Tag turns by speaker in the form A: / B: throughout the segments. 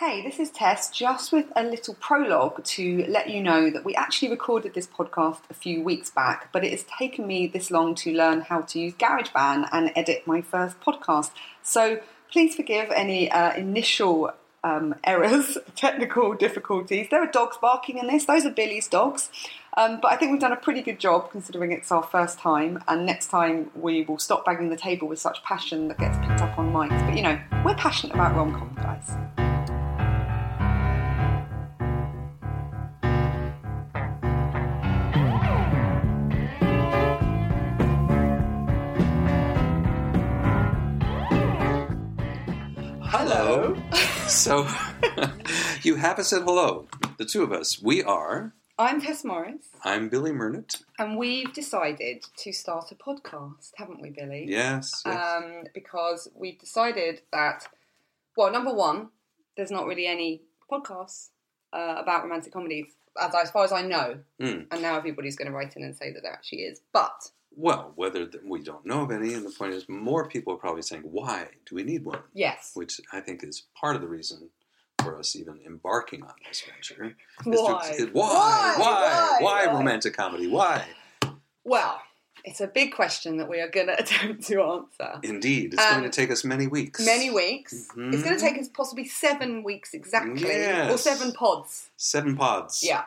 A: Hey, this is Tess, just with a little prologue to let you know that we actually recorded this podcast a few weeks back, but it has taken me this long to learn how to use GarageBand and edit my first podcast. So please forgive any uh, initial um, errors, technical difficulties. There are dogs barking in this, those are Billy's dogs. Um, but I think we've done a pretty good job considering it's our first time, and next time we will stop banging the table with such passion that gets picked up on mics. But you know, we're passionate about rom com, guys.
B: So, you haven't said hello. The two of us. We are.
A: I'm Tess Morris,
B: I'm Billy Mernit.
A: and we've decided to start a podcast, haven't we, Billy?
B: Yes. yes.
A: Um, because we've decided that, well, number one, there's not really any podcasts uh, about romantic comedies, as, as far as I know.
B: Mm.
A: And now everybody's going to write in and say that there actually is. But
B: well, whether th- we don't know of any, and the point is, more people are probably saying, "Why do we need one?"
A: yes,
B: Which I think is part of the reason for us even embarking on this venture. is to-
A: why?
B: is- why? Why?
A: Why?
B: Why romantic comedy? Why?
A: Well, it's a big question that we are going to attempt to answer.
B: Indeed, it's
A: Um,
B: going to take us many weeks.
A: Many weeks. It's going to take us possibly seven weeks exactly, or seven pods.
B: Seven pods.
A: Yeah.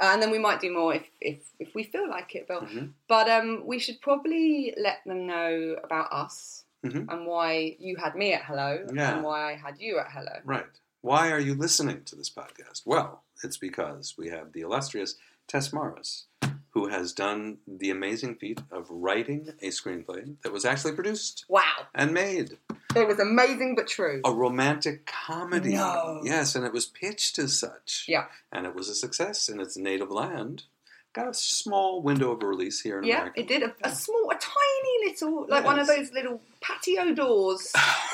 A: Uh, and then we might do more if, if, if we feel like it, Bill.
B: Mhm.
A: But um, we should probably let them know about us
B: Mhm.
A: and why you had me at hello
B: Yeah.
A: and why I had you at hello.
B: Right. Why are you listening to this podcast? Well, it's because we have the illustrious Tess Morris, who has done the amazing feat of writing a screenplay that was actually produced
A: Wow.
B: and made.
A: It was amazing but true.
B: A romantic comedy.
A: No.
B: Yes, and it was pitched as such.
A: Yeah.
B: And it was a success in its native land. Got a small window of release here in
A: yeah,
B: America.
A: it did a, a small, a tiny little, like one of those little patio doors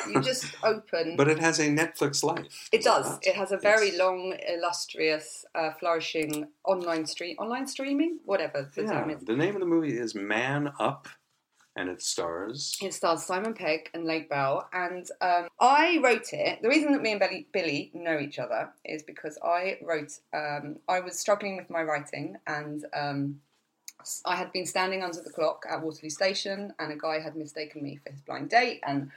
A: you just open.
B: But it has a Netflix life.
A: It does.
B: not?
A: It has a very
B: Yes.
A: long, illustrious, uh, flourishing online stream, online streaming, whatever the
B: Yeah.
A: term is.
B: The name of the movie is Man Up, and it stars.
A: It stars Simon Pegg and Lake Bell, and um, I wrote it. The reason that me and Billy, Billy know each other is because I wrote. Um, I was struggling with my writing, and um, I had been standing under the clock at Waterloo Station, and a guy had mistaken me for his blind date, and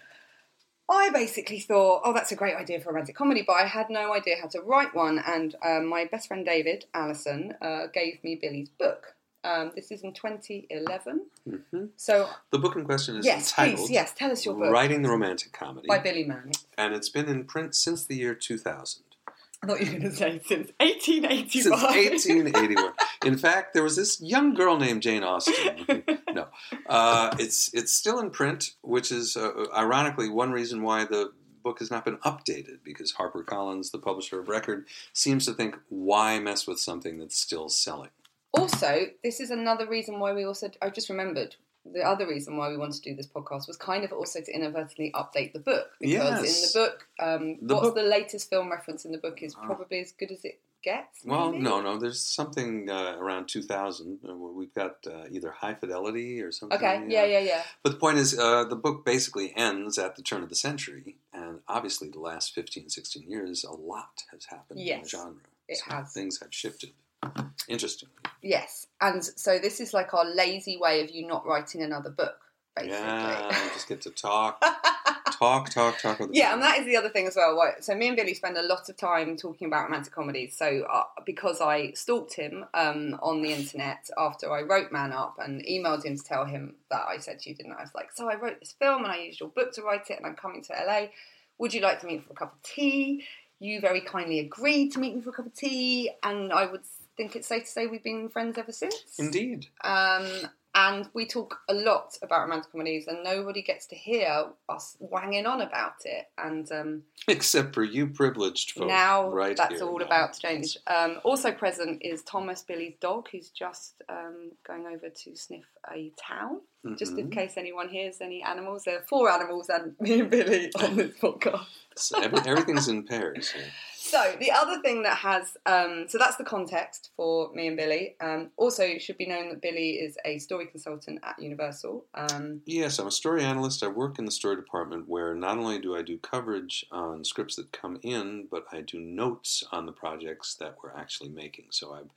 A: I basically thought, oh, that's a great idea for a romantic comedy, but I had no idea how to write one. And um, my best friend David Allison uh, gave me Billy's book. Um, this is in 2011.
B: Mhm.
A: So,
B: The book in question is
A: yes,
B: entitled
A: please, yes, tell us your book.
B: Writing the Romantic Comedy.
A: By Billy Mann.
B: and it's been in print since the year 2000.
A: I thought you were going to say since 1885.
B: Since 1881. in fact, there was this young girl named Jane Austen. no. Uh, it's, it's still in print, which is uh, ironically one reason why the book has not been updated because HarperCollins, the publisher of record, seems to think, why mess with something that's still selling?
A: Also, this is another reason why we also. I just remembered the other reason why we wanted to do this podcast was kind of also to inadvertently update the book because
B: Yes.
A: in the book, um,
B: The
A: what's
B: book-
A: the latest film reference in the book is
B: Ah.
A: probably as good as it gets.
B: Well,
A: maybe?
B: no, no. There's something uh, around 2000. Uh, where We've got uh, either High Fidelity or something.
A: Okay, yeah, yeah, yeah.
B: But the point is, uh, the book basically ends at the turn of the century, and obviously, the last 15, 16 years, a lot has happened in the
A: Yes,
B: genre.
A: it has.
B: Things have shifted. Interestingly.
A: Yes, and so this is like our lazy way of you not writing another book, basically.
B: Yeah, just get to talk, talk, talk, talk.
A: Yeah, and that is the other thing as well. Right, So me and Billy spend a lot of time talking about romantic comedies. So uh, because I stalked him um, on the internet after I wrote Man Up and emailed him to tell him that I said to you, didn't I? I was like, so I wrote this film and I used your book to write it, and I'm coming to LA. Would you like to meet for a cup of tea? You very kindly agreed to meet me for a cup of tea, and I would think it's safe to say we've been friends ever since.
B: Indeed.
A: Um, and we talk a lot about romantic comedies, and nobody gets to hear us wanging on about it. And um,
B: Except for you privileged folks.
A: now
B: right
A: that's all
B: now.
A: about to change. Um, also present is Thomas Billy's dog, who's just um, going over to sniff a towel. Just in
B: Mhm.
A: case anyone hears any animals, there are four animals and me and Billy on this podcast.
B: So every, everything's in pairs. here.
A: So the other thing that has, um, so that's the context for me and Billy. Um, also, it should be known that Billy is a story consultant at Universal. Um,
B: Yes, I'm a story analyst. I work in the story department where not only do I do coverage on scripts that come in, but I do notes on the projects that we're actually making. So I've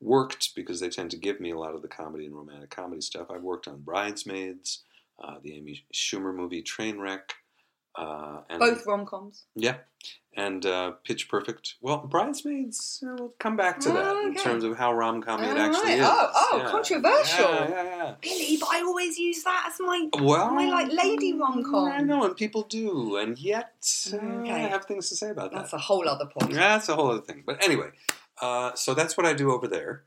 B: worked, because they tend to give me a lot of the comedy and romantic comedy stuff, I've worked on Bridesmaids, uh, the Amy Schumer movie Trainwreck. Uh, and
A: both rom coms.
B: Yeah, and uh, Pitch Perfect. Well, Bridesmaids, uh, we'll come back to that
A: Oh,
B: in terms of how rom com it
A: Oh,
B: actually
A: right.
B: is.
A: Oh, oh,
B: Yeah.
A: controversial.
B: Yeah, yeah, yeah.
A: Billy, but I always use that as my.
B: Well,
A: My, like, lady rom-com.
B: I know, and people do, and yet uh,
A: Okay.
B: I have things to say about that.
A: That's a whole other point.
B: Yeah, that's a whole other thing. But anyway, uh, so that's what I do over there.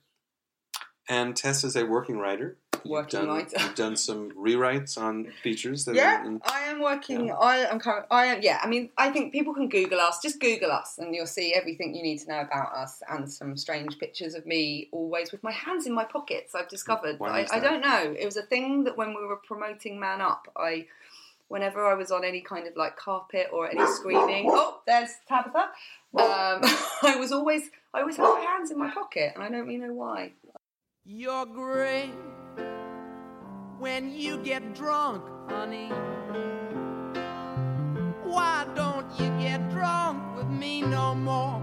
B: And Tess is a working writer. You've done,
A: writer.
B: You've done some rewrites on features. That
A: Yeah,
B: are in,
A: I am working.
B: Yeah.
A: I am. current- I am. Yeah, I mean, I think people can Google us. Just Google us, and you'll see everything you need to know about us, and some strange pictures of me, always with my hands in my pockets. I've discovered.
B: Why
A: I, I don't know. It was a thing that when we were promoting Man Up, I, whenever I was on any kind of like carpet or any screening. Oh, there's Tabitha. Um, I was always. I always had my hands in my pocket, and I don't really know why.
C: You're great when you get drunk, honey. Why don't you get drunk with me no more?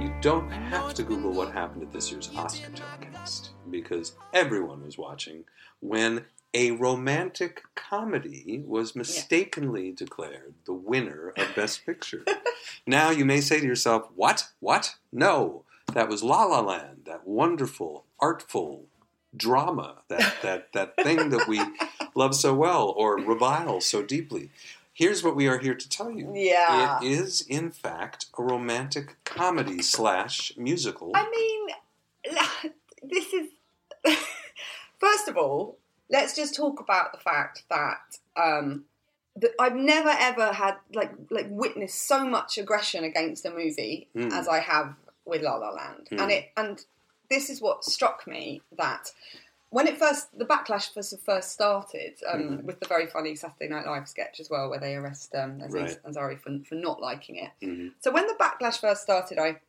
B: You don't have to Google what happened at this year's Oscar telecast because everyone was watching when a romantic comedy was mistakenly declared the winner of Best Picture. now you may say to yourself, "What? What? No, that was La La Land, that wonderful, artful drama, that that that thing that we love so well or revile so deeply." Here's what we are here to tell you.
A: Yeah.
B: It is, in fact, a romantic comedy slash musical.
A: I mean, this is. First of all, let's just talk about the fact that um, that I've never ever had like like witnessed so much aggression against a movie
B: Mm.
A: as I have with La La Land,
B: Mm.
A: and it and this is what struck me that. When it first, the backlash first, first started um,
B: Mhm.
A: with the very funny Saturday Night Live sketch as well, where they arrest um, Aziz
B: Right.
A: Ansari for, for not liking it.
B: Mhm.
A: So when the backlash first started, I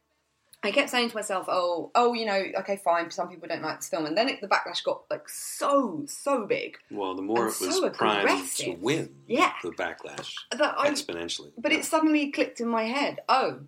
A: I kept saying to myself, "Oh, oh, you know, okay, fine. Some people don't like this film," and then it, the backlash got like so so big
B: Well, the more it was
A: so
B: primed to win,
A: Yeah.
B: the backlash
A: that I.
B: exponentially.
A: But
B: Yeah.
A: it suddenly clicked in my head. Oh,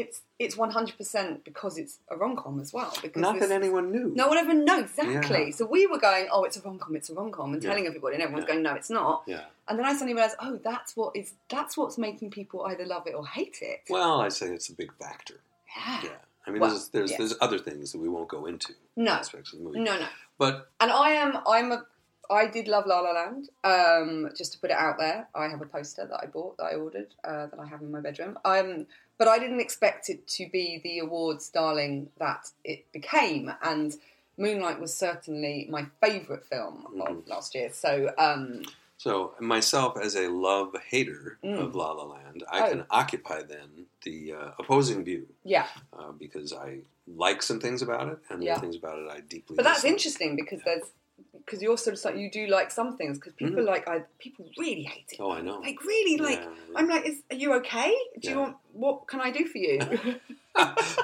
A: it's it's one hundred percent because it's a rom com as well. Because
B: not that anyone knew.
A: No one ever knew exactly.
B: Yeah.
A: So we were going, "Oh, it's a rom com. It's a rom com," and
B: Yeah.
A: telling everybody, and everyone's
B: Yeah.
A: going, "No, it's not."
B: Yeah.
A: And then I suddenly realised, "Oh, that's what is that's what's making people either love it or hate it."
B: Well, I'd say it's a big factor.
A: yeah.
B: Yeah. I mean,
A: Well,
B: there's there's, there's other things that we won't go into.
A: No.
B: aspects of the movie.
A: No, no.
B: But
A: And I am, I'm a, I did love La La Land. Um, just to put it out there, I have a poster that I bought, that I ordered, uh, that I have in my bedroom. Um, but I didn't expect it to be the awards darling that it became. And Moonlight was certainly my favourite film
B: Mm-hmm.
A: of last year. So, um,
B: so myself, as a love hater
A: Mm.
B: of La La Land, I
A: Oh.
B: can occupy then the uh, opposing view
A: yeah.
B: uh, because I like some things about it, and
A: Yeah.
B: things about it I deeply.
A: But that's
B: dislike.
A: interesting because there's, because you're sort of like, you do like some things because people like, I, people really hate it.
B: Mm-hmm. Oh, I know.
A: Like, really, like,
B: Yeah.
A: I'm like, is, are you okay? Do you want, what can I do for you?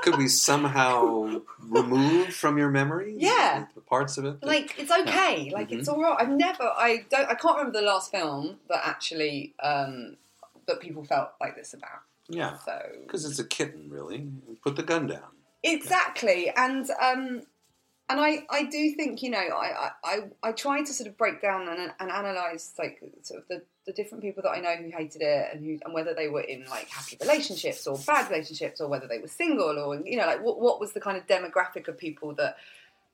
B: Could we somehow remove from your memory?
A: Yeah.
B: the parts of it. that-
A: like it's okay like
B: Mhm.
A: it's all right i've never i don't i can't remember the last film that actually um that people felt like this about
B: yeah,
A: so
B: because it's a kitten, really. Put the gun down.
A: exactly and um and I, I do think you know I, I, I, try to sort of break down and, and analyze like sort of the, the different people that I know who hated it and who and whether they were in like happy relationships or bad relationships or whether they were single or you know like what, what was the kind of demographic of people that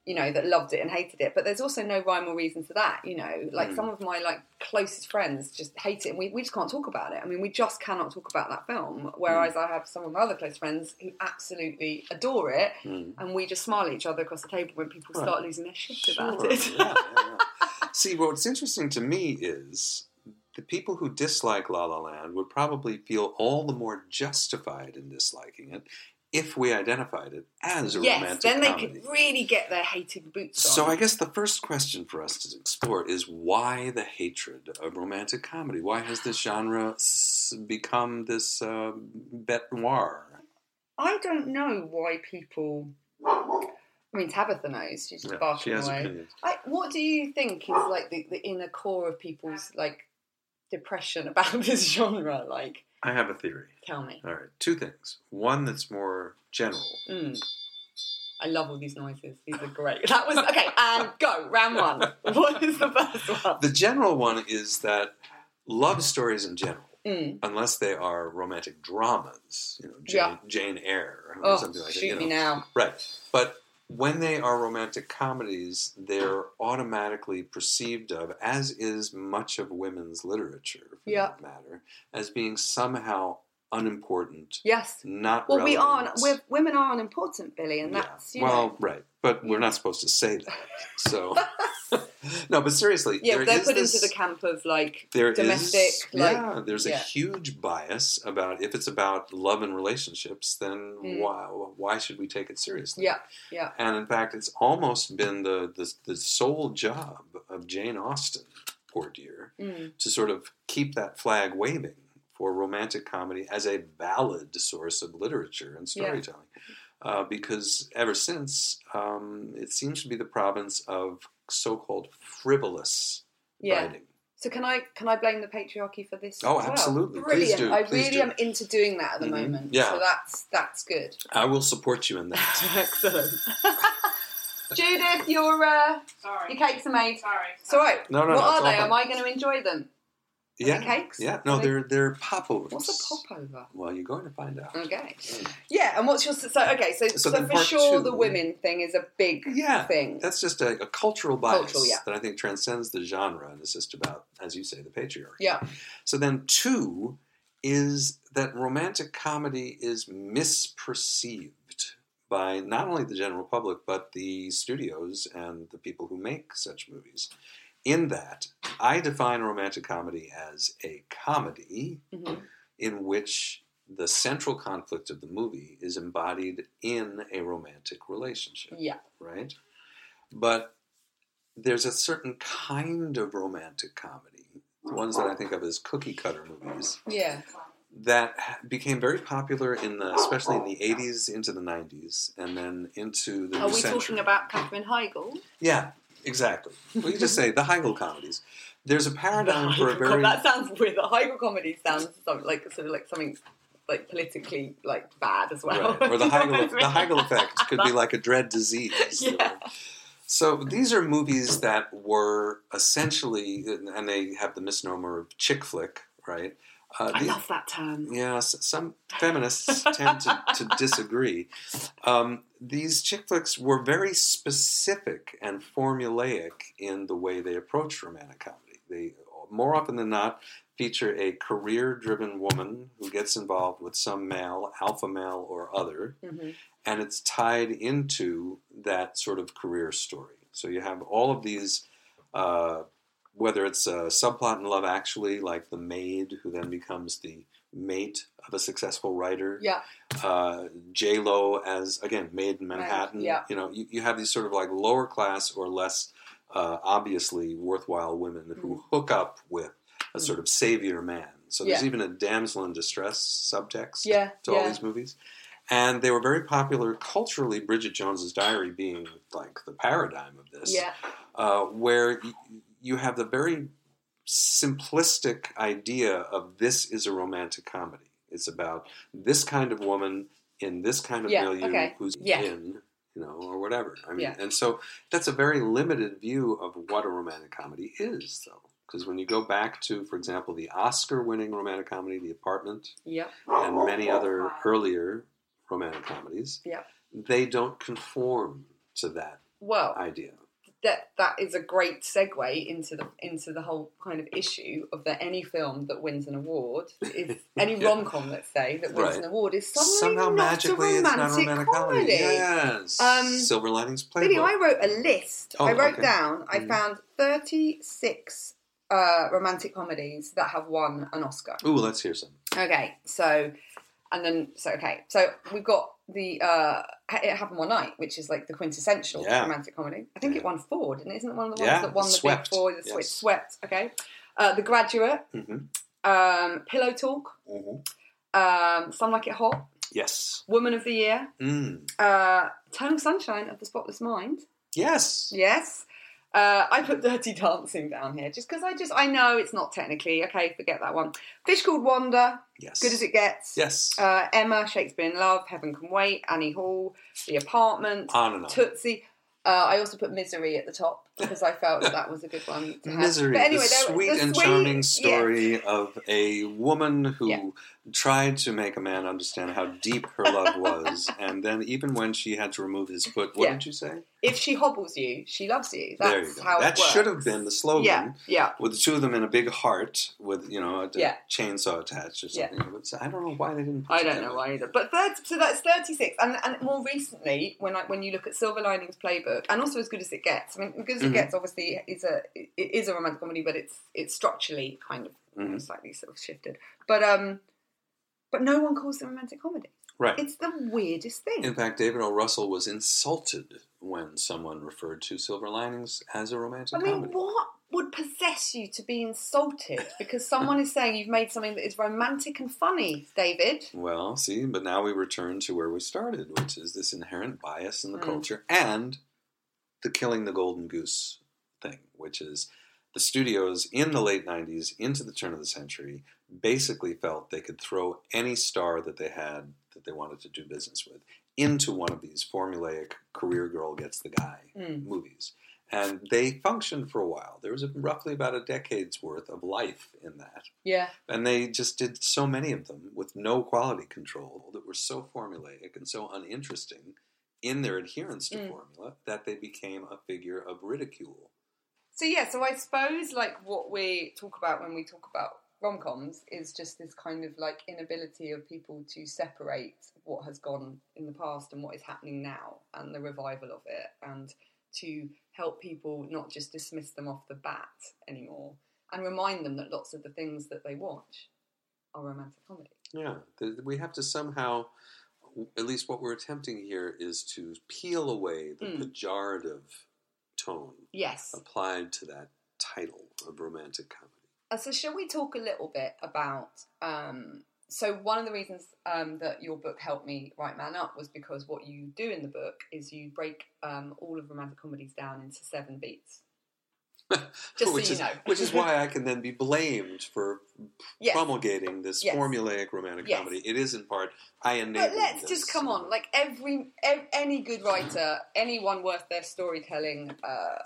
A: you know that loved it and hated it but there's also no rhyme or reason to that you know like
B: Mm.
A: some of my like closest friends just hate it and we, we just can't talk about it i mean we just cannot talk about that film whereas i have some of my other close friends who absolutely adore it
B: Mm.
A: and we just smile at each other across the table when people
B: Right.
A: start losing their shit about it
B: yeah, yeah, yeah. See, what's interesting to me is the people who dislike La La Land would probably feel all the more justified in disliking it if we identified it as a romantic comedy.
A: yes
B: romantic
A: then they
B: comedy.
A: could really get their hating boots on
B: So I guess the first question for us to explore is why the hatred of romantic comedy? Why has this genre become this uh, bête noire.
A: I don't know why people. I mean, Tabitha knows. She's just
B: Yeah,
A: barking
B: she
A: away. I, what do you think is like the, the inner core of people's like depression about this genre? Like,
B: I have a theory.
A: tell me.
B: All right, two things. One that's more general.
A: Mm. I love all these noises. These are great. That was okay. And go round one. What is the first one?
B: The general one is that love stories in general,
A: Mm.
B: unless they are romantic dramas, you know, Jane,
A: Yeah.
B: Jane Eyre or
A: Oh,
B: something like that.
A: shoot
B: You know,
A: me now.
B: Right. But when they are romantic comedies, they're automatically perceived of, as is much of women's literature, for
A: Yeah.
B: that matter, as being somehow unimportant,
A: Yes.
B: not
A: Well, we aren't. We're, women are unimportant, Billy, and
B: Yeah.
A: that's you
B: well,
A: know.
B: right. But we're not supposed to say that. So, no, but seriously,
A: Yeah, they're
B: is
A: put
B: this-
A: into the camp of like
B: there is-
A: domestic, like-
B: yeah, there's a huge bias about if it's about love and relationships, then
A: Mm.
B: why why should we take it seriously?
A: yeah, yeah,
B: And in fact, it's almost been the, the the sole job of Jane Austen, poor dear,
A: mm.
B: to sort of keep that flag waving for romantic comedy as a valid source of literature and
A: Yeah.
B: storytelling. Uh, because ever since, um, it seems to be the province of so-called frivolous
A: yeah.
B: writing.
A: So can I can I blame the patriarchy for this?
B: Oh,
A: as well?
B: absolutely. Please
A: Brilliant.
B: do.
A: I
B: Please
A: really
B: do.
A: am into doing that at the
B: Mhm.
A: moment.
B: Yeah.
A: So that's that's good.
B: I will support you in that.
A: Excellent. Judith, your uh,
D: Sorry.
A: your cakes are made.
D: Sorry.
A: It's all right.
B: No, no,
A: what
B: no,
A: are they?
B: fine.
A: Am I going to enjoy them?
B: Yeah,
A: cakes?
B: yeah. No,
A: they-
B: they're they're popovers.
A: What's a popover?
B: Well, you're going to find out.
A: Okay.
B: Mm.
A: Yeah, and what's your so okay? So,
B: So
A: so, for sure,
B: two-
A: the women thing is a big
B: Yeah,
A: thing.
B: That's just a, a cultural bias
A: Cultural, yeah.
B: that I think transcends the genre and is just about, as you say, the patriarchy.
A: Yeah.
B: So then, two is that romantic comedy is misperceived by not only the general public but the studios and the people who make such movies. In that, I define romantic comedy as a comedy
A: Mhm.
B: in which the central conflict of the movie is embodied in a romantic relationship
A: Yeah.
B: right? But there's a certain kind of romantic comedy, the ones that I think of as cookie cutter movies,
A: Yeah.
B: that became very popular in the, especially in the 80s into the 90s, and then into the
A: Are we
B: century.
A: talking about Katherine Heigl?
B: Yeah, exactly. We just say the Heigl comedies. There's a paradigm for a very
A: com- that sounds weird. The Heigl comedy sounds like sort of like something like politically like bad as well.
B: Right. Or the Heigl, the? Heigl effect could be like a dread disease. you know.
A: Yeah.
B: So these are movies that were essentially, and they have the misnomer of chick flick, right? Uh,
A: I love that term.
B: yeah, some feminists tend to, to disagree. Um, these chick flicks were very specific and formulaic in the way they approached romantic comedy. They, more often than not, feature a career driven woman who gets involved with some male, alpha male or other,
A: hmm
B: and it's tied into that sort of career story. So you have all of these, uh, whether it's a subplot in Love Actually, like the maid who then becomes the mate of a successful writer.
A: Yeah.
B: Uh, J Lo as again maid in Manhattan.
A: yeah.
B: You know, you, you have these sort of like lower class or less uh, obviously worthwhile women who hook up with a
A: Mm.
B: sort of savior man. So there's
A: Yeah.
B: even a damsel in distress subtext
A: Yeah.
B: to all these movies. And they were very popular culturally, Bridget Jones's Diary being like the paradigm of this,
A: Yeah.
B: uh, where you have the very simplistic idea of this is a romantic comedy. It's about this kind of woman in this kind of
A: Yeah,
B: milieu
A: okay.
B: who's
A: Yeah.
B: in, you know, or whatever. I mean,
A: Yeah.
B: and so that's a very limited view of what a romantic comedy is, though. Because when you go back to, for example, the Oscar-winning romantic comedy, The Apartment,
A: Yeah.
B: and many other earlier romantic comedies,
A: Yeah.
B: they don't conform to that
A: Well,
B: idea.
A: That that is a great segue into the into the whole kind of issue of that any film that wins an award is any
B: Yeah.
A: rom com, let's say, that wins
B: Right.
A: an award is
B: Somehow magically
A: a
B: it's
A: romantic,
B: not romantic comedy.
A: comedy.
B: Yes.
A: Um,
B: Silver Linings Playbook.
A: Billy, I wrote a list.
B: Oh,
A: I wrote
B: okay.
A: down. I
B: Mhm.
A: found thirty six uh, romantic comedies that have won an Oscar.
B: Ooh, let's hear some.
A: Okay, so and then so okay, so we've got the uh, It Happened One Night, which is like the quintessential
B: Yeah.
A: romantic comedy. I think
B: Yeah.
A: it won four, didn't it? Isn't it one of the ones
B: Yeah,
A: that won the
B: Swept.
A: big four? The
B: Yes.
A: Swept. Swept. Okay, uh, The Graduate,
B: hmm
A: Um, Pillow Talk, um, Some Like It Hot,
B: Yes.
A: Woman of the Year,
B: Mm.
A: uh, Eternal Sunshine of the Spotless Mind.
B: Yes.
A: Yes. Uh, I put Dirty Dancing down here just because I just I know it's not technically okay. Forget that one. Fish called Wanda.
B: Yes.
A: Good as it gets.
B: Yes.
A: Uh, Emma, Shakespeare in Love, Heaven Can Wait, Annie Hall, The Apartment,
B: On and on.
A: Tootsie. Uh, I also put Misery at the top because I felt that was a good one to have.
B: Misery,
A: But anyway,
B: the sweet
A: the
B: and
A: sweet-
B: charming
A: yeah.
B: story of a woman who
A: Yeah.
B: tried to make a man understand how deep her love was, and then even when she had to remove his foot, what
A: Yeah.
B: did you say?
A: If she hobbles you, she loves you. That's
B: there you go.
A: how
B: that should have been the slogan.
A: Yeah, yeah.
B: With the two of them in a big heart, with you know a, a
A: Yeah.
B: chainsaw attached or
A: Yeah.
B: something. But I don't know why they didn't. Put
A: I don't know why either. But third, so that's thirty six, and and more recently, when I, when you look at Silver Linings Playbook, and also as good as it gets. I mean, good
B: Mhm.
A: it gets, obviously, is a it is a romantic comedy, but it's it's structurally kind of
B: Mhm.
A: slightly sort of shifted. But um, but no one calls it romantic comedy.
B: Right.
A: It's the weirdest thing.
B: In fact, David O. Russell was insulted when someone referred to Silver Linings as a romantic comedy.
A: I mean,
B: comedy.
A: what would possess you to be insulted because someone is saying you've made something that is romantic and funny, David?
B: Well, see, but now we return to where we started, which is this inherent bias in the
A: Mm.
B: culture and the killing the golden goose thing, which is the studios in the late 90s into the turn of the century basically felt they could throw any star that they had that they wanted to do business with into one of these formulaic career girl gets the guy
A: Mm.
B: movies. And they functioned for a while. There was a, roughly about a decade's worth of life in that.
A: Yeah.
B: And they just did so many of them with no quality control that were so formulaic and so uninteresting in their adherence to
A: Mm.
B: formula that they became a figure of ridicule.
A: So yeah, so I suppose like what we talk about when we talk about rom coms is just this kind of like inability of people to separate what has gone in the past and what is happening now and the revival of it and to help people not just dismiss them off the bat anymore and remind them that lots of the things that they watch are romantic comedy.
B: Yeah, we have to somehow, at least what we're attempting here is to peel away the
A: Mm.
B: pejorative tone
A: Yes.
B: applied to that title of romantic comedy.
A: Uh, so, shall we talk a little bit about? Um, so, one of the reasons um, that your book helped me write Man Up was because what you do in the book is you break um, all of romantic comedies down into seven beats. Just
B: which
A: so you
B: is,
A: know.
B: which is why I can then be blamed for
A: Yes.
B: promulgating this
A: Yes.
B: formulaic romantic
A: Yes.
B: comedy. It is in part I enabled
A: But let's
B: this.
A: just come on. Like every, ev- any good writer, anyone worth their storytelling uh,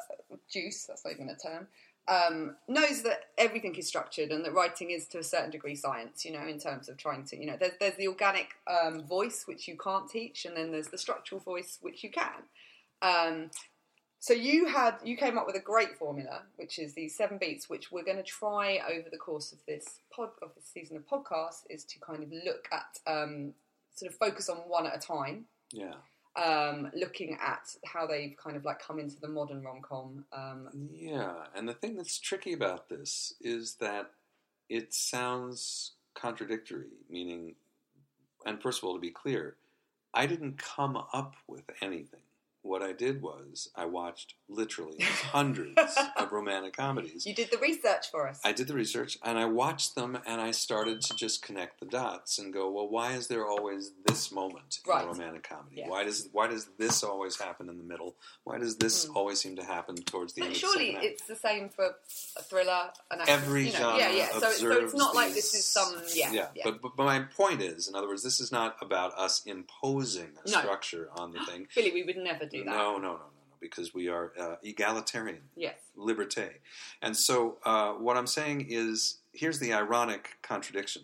A: juice, that's not even a term, um, knows that everything is structured and that writing is to a certain degree science, you know, in terms of trying to, you know, there's, there's the organic um, voice which you can't teach and then there's the structural voice which you can. Um, so you had you came up with a great formula, which is these seven beats, which we're going to try over the course of this pod of this season of podcasts, is to kind of look at um, sort of focus on one at a time,
B: Yeah.
A: um, looking at how they've kind of like come into the modern rom com. Um,
B: Yeah, and the thing that's tricky about this is that it sounds contradictory, meaning, and first of all, to be clear, I didn't come up with anything. What I did was I watched literally hundreds of romantic comedies.
A: you did the research for us.
B: I did the research and I watched them and I started to just connect the dots and go, well, why is there always this moment
A: Right.
B: in a romantic comedy?
A: Yeah.
B: Why does why does this always happen in the middle? Why does this
A: Mm.
B: always seem to happen towards the
A: but
B: end?
A: surely
B: of the
A: it's the same for a thriller, an action.
B: Every
A: you know,
B: genre
A: yeah, yeah. So, so it's not like this is some yeah, yeah.
B: But, but but my point is, in other words, this is not about us imposing a
A: No.
B: structure on the thing.
A: Billy, we would never do that.
B: No, no, no, no, no, because we are uh, egalitarian.
A: Yes.
B: liberté. And so, uh, what I'm saying is here's the ironic contradiction.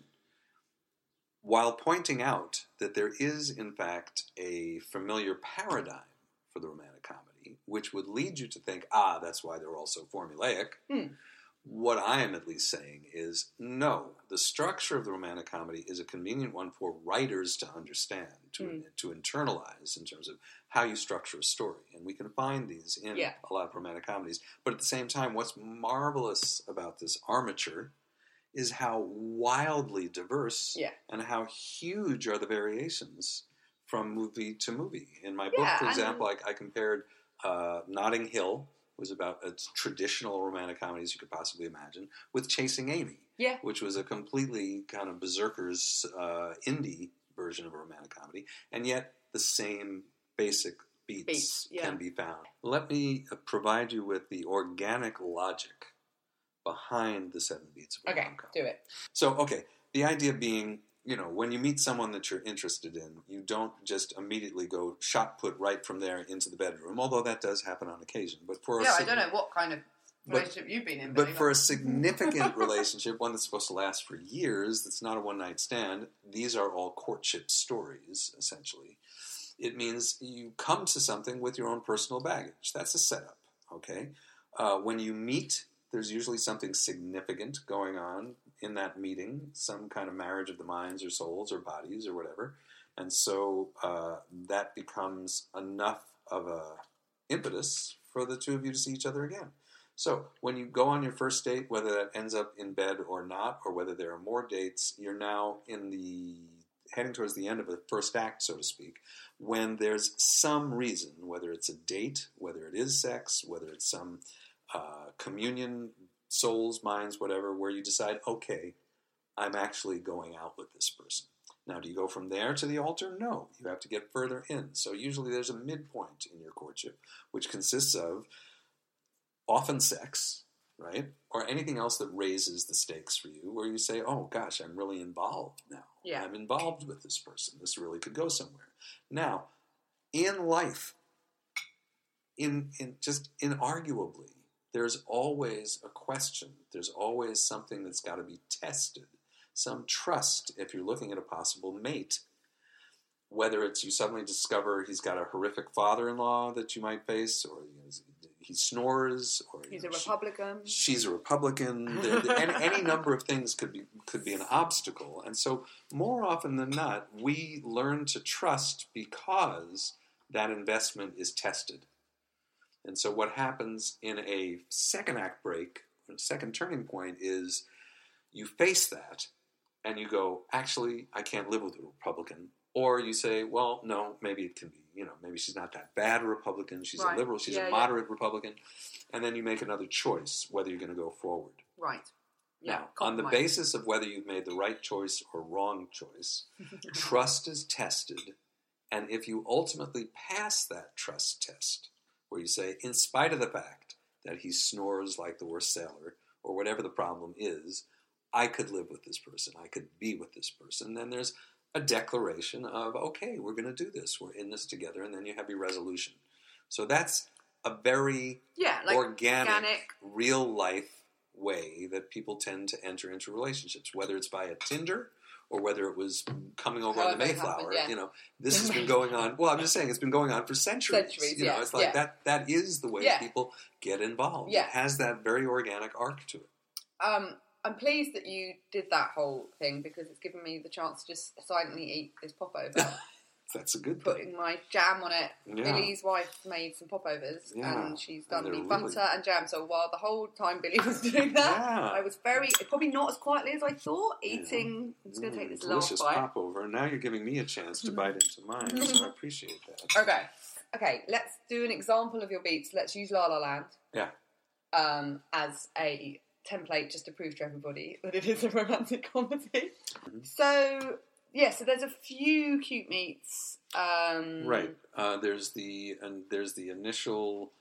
B: While pointing out that there is, in fact, a familiar paradigm for the romantic comedy, which would lead you to think, ah, that's why they're all so formulaic.
A: Hmm.
B: What I am at least saying is no, the structure of the romantic comedy is a convenient one for writers to understand, to,
A: Hmm.
B: to internalize in terms of how you structure a story. And we can find these in
A: Yeah.
B: a lot of romantic comedies. But at the same time, what's marvelous about this armature is how wildly diverse
A: Yeah.
B: and how huge are the variations from movie to movie. In my book,
A: Yeah,
B: for
A: and-
B: example, I, I compared uh, Notting Hill was about as traditional romantic comedy as you could possibly imagine with Chasing Amy.
A: Yeah.
B: which was a completely kind of berserkers uh, indie version of a romantic comedy, and yet the same basic beats,
A: Beats, yeah.
B: can be found. Let me uh, provide you with the organic logic behind the seven beats of
A: Okay, do it.
B: So, okay, the idea being, you know, when you meet someone that you're interested in, you don't just immediately go shot put right from there into the bedroom, although that does happen on occasion. But for a
A: Yeah, I
B: sig-
A: don't know what kind of
B: But-
A: relationship you've been in.
B: but for a significant relationship, one that's supposed to last for years, that's not a one night stand, these are all courtship stories, essentially. It means you come to something with your own personal baggage. That's a setup, okay? Uh, when you meet, there's usually something significant going on in that meeting, some kind of marriage of the minds or souls or bodies or whatever. And so uh, that becomes enough of a impetus for the two of you to see each other again. So when you go on your first date, whether that ends up in bed or not, or whether there are more dates, you're now in the heading towards the end of the first act, so to speak, when there's some reason, whether it's a date, whether it is sex, whether it's some uh, communion, souls, minds, whatever, where you decide, okay, I'm actually going out with this person. Now, do you go from there to the altar? No, you have to get further in. So usually there's a midpoint in your courtship, which consists of often sex, right? Or anything else that raises the stakes for you, where you say, oh gosh, I'm really involved now.
A: Yeah.
B: I'm involved with this person. This really could go somewhere. Now, in life, in, in just inarguably, there's always a question. There's always something that's got to be tested. Some trust if you're looking at a possible mate. Whether it's you suddenly discover he's got a horrific father-in-law that you might face, or he snores, or
A: He's a
B: know, she-
A: Republican.
B: she's a Republican. There- any, any number of things could be could be an obstacle, and so more often than not, we learn to trust because that investment is tested. And so, what happens in a second act break, a second turning point, is you face that, and you go, actually, I can't live with a Republican. Or you say, well, no, maybe it can be, you know, maybe she's not that bad a Republican. She's
A: Right.
B: a liberal. She's
A: Yeah,
B: a
A: yeah.
B: moderate Republican. And then you make another choice whether you're going to go forward.
A: Right. Yeah.
B: now, on the basis of whether you've made the right choice or wrong choice, trust is tested. And if you ultimately pass that trust test, where you say, in spite of the fact that he snores like the worst sailor, or whatever the problem is, I could live with this person, I could be with this person, then there's a declaration of, okay, we're going to do this, we're in this together, and then you have your resolution. So that's a very
A: yeah, like
B: organic,
A: organic.
B: real life way that people tend to enter into relationships, whether it's via Tinder or whether it was coming over on the Mayflower.
A: happened, yeah.
B: You know, this has been going on. Well, I'm just saying it's been going on for centuries.
A: Centuries,
B: you know,
A: yeah,
B: it's like
A: yeah.
B: that. That is the way people get involved. It has that very organic arc to it.
A: Um, I'm pleased that you did that whole thing because it's given me the chance to just silently eat this popover,
B: That's a good thing.
A: putting my jam on it.
B: Yeah.
A: Billy's wife made some popovers
B: Yeah.
A: and she's done
B: And
A: me
B: they're
A: butter and jam. So while the whole time Billy was doing that,
B: Yeah.
A: I was very, probably not as quietly as I thought, eating. I'm just going to take
B: Mm,
A: this
B: delicious
A: last bite.
B: popover. And now you're giving me a chance to bite into mine, so I appreciate that.
A: Okay. Okay, let's do an example of your beats. Let's use La La Land.
B: Yeah.
A: Um, as a template just to prove to everybody that it is a romantic comedy. So, yeah, so there's a few cute meets. Um,
B: Right. Uh, there's the and there's the initial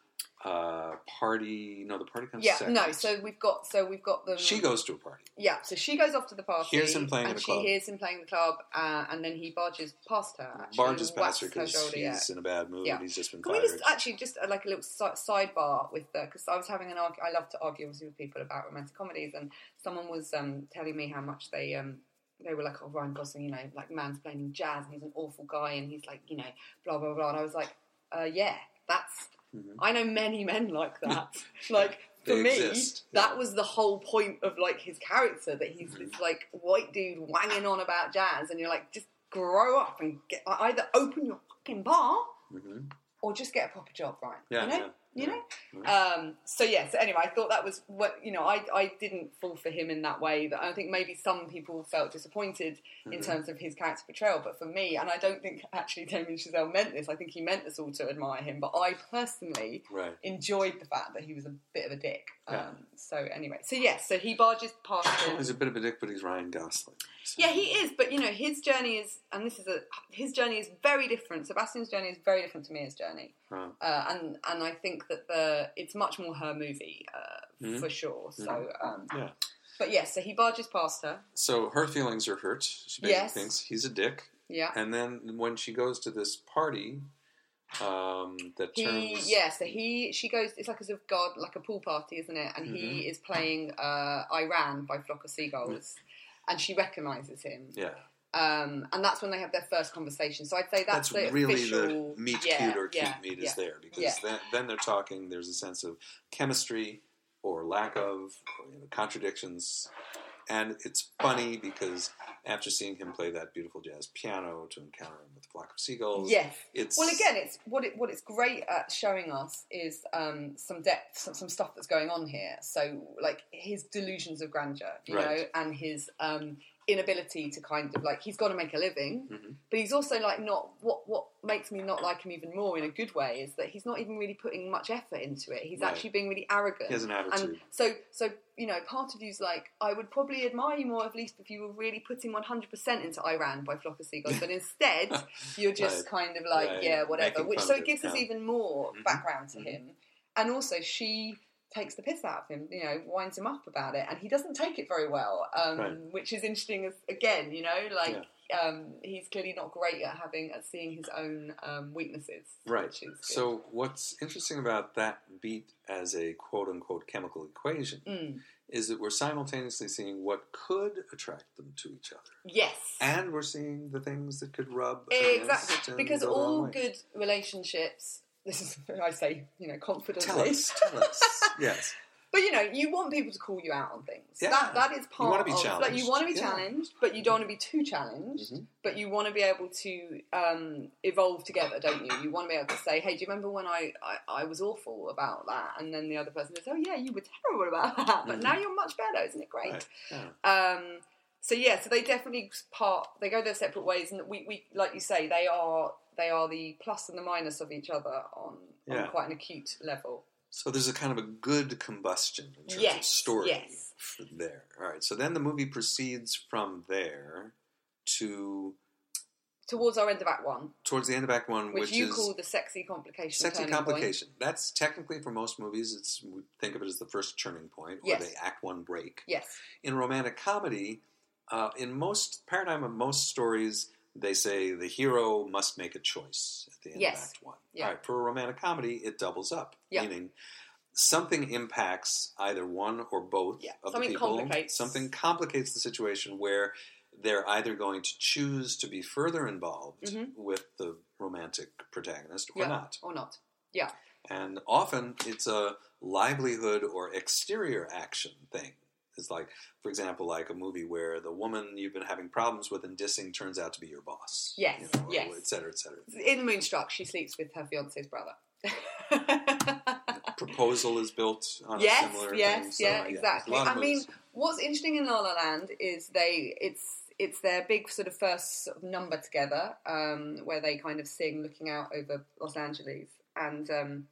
B: uh, party. No, the party comes
A: Yeah,
B: second.
A: no, so we've got so we've got them.
B: she goes to a party.
A: Yeah, so she goes off to the party.
B: Hears him playing in
A: and
B: the
A: she
B: club.
A: hears him playing the club, uh, and then he barges past her. Actually,
B: Barges past her because he's
A: yeah.
B: in a bad mood.
A: Yeah.
B: He's just been
A: Can we just actually just uh, like a little si- sidebar with the because I was having an argue. I love to argue with people about romantic comedies, and someone was um, telling me how much they um, they were like, oh Ryan Gosling, you know, like mansplaining jazz, and he's an awful guy, and he's like, you know, blah blah blah. And I was like, uh, yeah, that's.
B: Mhm.
A: I know many men like that. like for
B: They
A: me,
B: exist,
A: that
B: yeah.
A: was the whole point of like his character that he's
B: Mhm.
A: this like white dude wanging on about jazz, and you're like, just grow up and get either open your fucking bar
B: Mhm.
A: or just get a proper job, right?
B: Yeah,
A: you know?
B: yeah.
A: You know.
B: Right.
A: Um, so yeah. So anyway, I thought that was what you know. I I didn't fall for him in that way. That I think maybe some people felt disappointed in
B: Mhm.
A: terms of his character portrayal, but for me, and I don't think actually Damien Chazelle meant this. I think he meant us all to admire him, but I personally
B: Right.
A: enjoyed the fact that he was a bit of a dick.
B: Yeah.
A: Um, so anyway, so yes, so he barges past him.
B: He's a bit of a dick, but he's Ryan Gosling. So-
A: Yeah, he is, but you know, his journey is, and this is a, his journey is very different. Sebastian's journey is very different to Mia's journey,
B: Right.
A: uh, and and I think that the it's much more her movie uh,
B: Mhm.
A: for sure. So, um,
B: Yeah.
A: but yes, so he barges past her.
B: So her feelings are hurt. She basically
A: Yes.
B: thinks he's a dick.
A: Yeah,
B: And then when she goes to this party, um, that
A: he
B: turns
A: yeah, so he she goes. It's like a sort of god, like a pool party, isn't it? And he
B: Mm-hmm.
A: is playing uh, I Ran by Flock of Seagulls, and she recognises him.
B: yeah,
A: Um, and that's when they have their first conversation. So I'd say that's,
B: that's,
A: the
B: really
A: official
B: the meet
A: yeah,
B: cute or cute
A: yeah,
B: meet
A: yeah.
B: is there because
A: Yeah.
B: then, then they're talking. There's a sense of chemistry or lack of or, you know, contradictions, and it's funny because after seeing him play that beautiful jazz piano to encounter him with a flock of seagulls,
A: Yes.
B: it's
A: Well, again, it's what it what it's great at showing us is um, some depth, some, some stuff that's going on here. So, like his delusions of grandeur, you know, and his um, inability to kind of like he's got to make a living,
B: Mhm.
A: but he's also like not what what makes me not like him even more in a good way is that he's not even really putting much effort into it. He's actually being really arrogant.
B: He has an attitude.
A: And so, so you know, part of you's like, I would probably admire you more, at least if you were really putting 100% into I Ran by Flock of Seagulls. But instead, you're just kind of like,
B: Yeah,
A: whatever. Which so it gives us even more
B: Mhm.
A: background to
B: Mhm.
A: him. And also, she takes the piss out of him, you know, winds him up about it, and he doesn't take it very well, um,
B: Right.
A: which is interesting. As again, you know, like. Um, he's clearly not great at having at seeing his own um, weaknesses.
B: Right. So what's interesting about that beat as a quote unquote chemical equation
A: Mm.
B: is that we're simultaneously seeing what could attract them to each other.
A: yes,
B: And we're seeing the things that could rub
A: Exactly, because
B: go the wrong
A: all good relationships. This is I say, you know, confidently.
B: Tell us, tell us. yes.
A: But you know, you want people to call you out on things.
B: Yeah.
A: That that is part You
B: wanna be
A: of like
B: challenged.
A: you want to be
B: Yeah.
A: challenged, but you don't want to be too challenged.
B: Mhm.
A: But you want to be able to um, evolve together, don't you? You want to be able to say, "Hey, do you remember when I, I, I was awful about that?" And then the other person says, "Oh yeah, you were terrible about that, but
B: Mhm.
A: now you're much better, isn't it great?"
B: Right. Yeah.
A: Um, so yeah, so they definitely part. They go their separate ways, and we, we like you say, they are they are the plus and the minus of each other on,
B: Yeah.
A: on quite an acute level.
B: So there's a kind of a good combustion in terms of story
A: yes.
B: there. All right. So then the movie proceeds from there to
A: Towards our end of Act One,
B: towards the end of Act One,
A: which,
B: which,
A: you
B: is
A: call the sexy complication.
B: sexy
A: turning point.
B: complication. That's technically for most movies. It's we think of it as the first turning point or
A: Yes.
B: the Act One break.
A: Yes.
B: In romantic comedy, uh, in most paradigm of most stories, they say the hero must make a choice at the end
A: Yes.
B: of Act One.
A: Yeah.
B: All right, for a romantic comedy, it doubles up,
A: Yeah.
B: meaning something impacts either one or both
A: Yeah.
B: of
A: Something
B: the people.
A: complicates.
B: Something complicates the situation where they're either going to choose to be further involved
A: Mhm.
B: with the romantic protagonist or not.
A: Or not. Yeah.
B: And often it's a livelihood or exterior action thing. It's like, for example, like a movie where the woman you've been having problems with and dissing turns out to be your boss.
A: Yes,
B: you know,
A: yes.
B: Et cetera, et cetera.
A: In Moonstruck, she sleeps with her fiance's brother.
B: Proposal is built on a
A: yes,
B: similar
A: yes,
B: thing. so,
A: yeah,
B: there's
A: exactly. I mean, what's interesting in La La Land is they it's it's their big sort of first sort of number together, um, where they kind of sing looking out over Los Angeles, and um,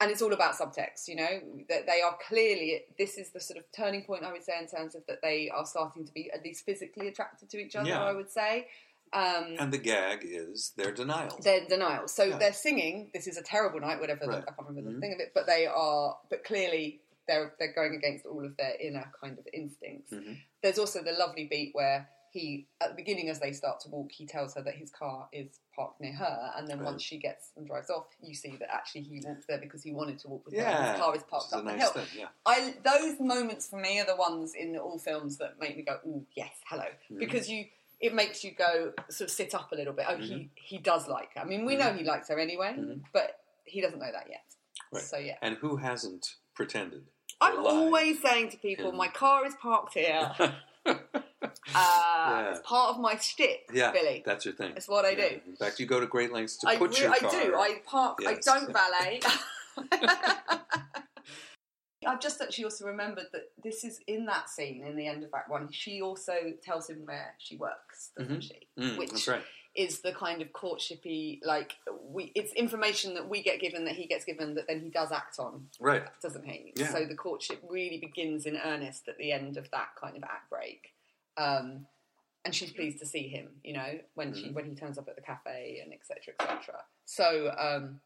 A: and it's all about subtext. You know that they are clearly this is the sort of turning point I would say in terms of that they are starting to be at least physically attracted to each other.
B: Yeah.
A: I would say. Um,
B: and the gag is their denial.
A: they're denial. So
B: Yeah.
A: they're singing. This is a terrible night, whatever. the- I can't remember
B: Mhm.
A: the thing of it, but they are. But clearly, they're they're going against all of their inner kind of instincts.
B: Mhm.
A: There's also the lovely beat where he, at the beginning, as they start to walk, he tells her that his car is parked near her, and then
B: Right.
A: once she gets and drives off, you see that actually he walked there because he wanted to walk with her. and His car is parked
B: is a
A: up the hill.
B: thing. Yeah,
A: I those moments for me are the ones in all films that make me go, "Oh yes, hello,"
B: Mhm.
A: because you it makes you go sort of sit up a little bit. Oh, he he does like her. I mean, we know he likes her anyway,
B: Mhm.
A: but he doesn't know that yet.
B: Right.
A: So yeah,
B: and who hasn't pretended?
A: I'm always saying to people, "My car is parked here." Uh,
B: Yeah.
A: It's part of my shtick,
B: yeah,
A: Billy.
B: that's your thing.
A: It's what I
B: Yeah.
A: do.
B: In fact, you go to great lengths to
A: I,
B: put
A: re-
B: your
A: I
B: car.
A: do. I park. I don't valet. I've just actually also remembered that this is in that scene in the end of Act One. She also tells him where she works, doesn't
B: Mhm.
A: she?
B: Mm,
A: Which
B: right.
A: is the kind of courtshipy, like we. It's information that we get given that he gets given that then he does act on,
B: Right.
A: doesn't he?
B: Yeah.
A: So the courtship really begins in earnest at the end of that kind of act break. Um, and she's pleased to see him, you know, when she
B: Mhm.
A: when he turns up at the cafe and etc. etc. So um,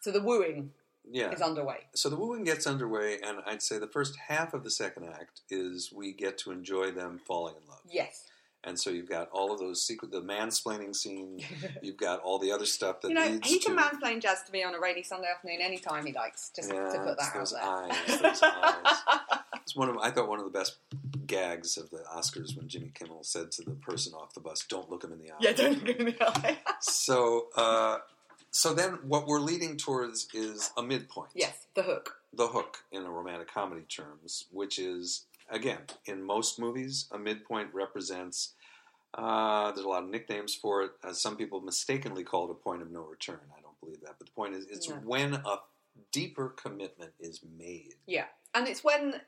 A: so the wooing
B: Yeah.
A: is underway.
B: So the wooing gets underway, and I'd say the first half of the second act is we get to enjoy them falling in love.
A: Yes.
B: And so you've got all of those secret, the mansplaining scene. You've got all the other stuff that
A: you know,
B: leads
A: he
B: to
A: can mansplain jazz to me on a rainy Sunday afternoon anytime he likes, just
B: yeah,
A: to put
B: it's
A: that out
B: those
A: there.
B: eyes, those eyes. It's one of I thought one of the best gags of the Oscars when Jimmy Kimmel said to the person off the bus, "Don't look him in the eye."
A: yeah, don't look him in the eye.
B: So, uh, so then what we're leading towards is a midpoint.
A: yes, the hook.
B: the hook in a romantic comedy terms, which is again in most movies a midpoint represents. Uh, there's a lot of nicknames for it. Uh, some people mistakenly call it a point of no return. I don't believe that, but the point is, it's
A: No.
B: when a deeper commitment is made.
A: Yeah, and it's when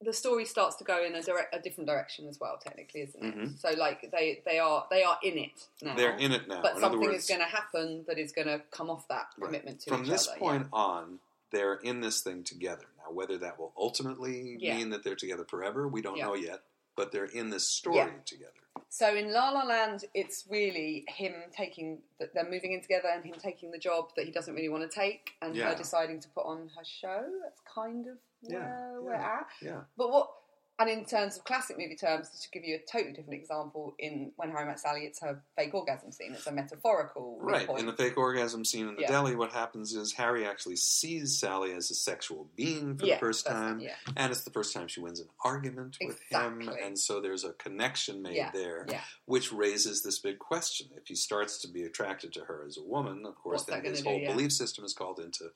A: the story starts to go in a direct, a different direction as well. Technically, isn't it?
B: Mhm.
A: So like they they are they are in it now.
B: They're in it now.
A: But
B: in other
A: something
B: words,
A: is going to happen that is going to come off that
B: Right.
A: commitment to
B: from this
A: other.
B: point on, they're in this thing together. Now, whether that will ultimately
A: Yeah.
B: mean that they're together forever, we don't
A: Yeah.
B: know yet. But they're in this story
A: Yeah.
B: together.
A: So in La La Land, it's really him taking that they're moving in together and him taking the job that he doesn't really want to take, and
B: Yeah.
A: her deciding to put on her show. That's kind of where
B: Yeah,
A: we're at.
B: Yeah.
A: But what, and in terms of classic movie terms, to give you a totally different example, in When Harry Met Sally, it's her fake orgasm scene. It's a metaphorical
B: Right.
A: midpoint.
B: In the fake orgasm scene in the
A: Yeah.
B: deli, what happens is Harry actually sees Sally as a sexual being for
A: yeah,
B: the first time.
A: Yeah,
B: And it's the first time she wins an argument with him. And so there's a connection made there, which raises this big question. If he starts to be attracted to her as a woman, of course,
A: What's
B: then his
A: do,
B: whole
A: yeah.
B: belief system is called into.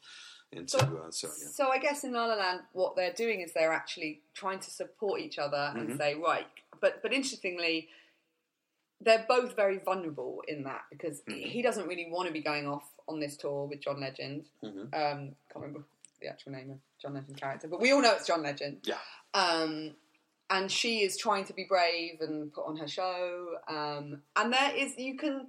B: Into
A: So-
B: uh, so, yeah.
A: So I guess in La La Land, what they're doing is they're actually trying to support each other and
B: Mhm.
A: say, right. But but interestingly, they're both very vulnerable in that because
B: Mhm.
A: he doesn't really want to be going off on this tour with John Legend.
B: Mhm.
A: Um, can't remember the actual name of John Legend's character, but we all know it's John Legend.
B: Yeah.
A: Um, and she is trying to be brave and put on her show. Um, and there is you can.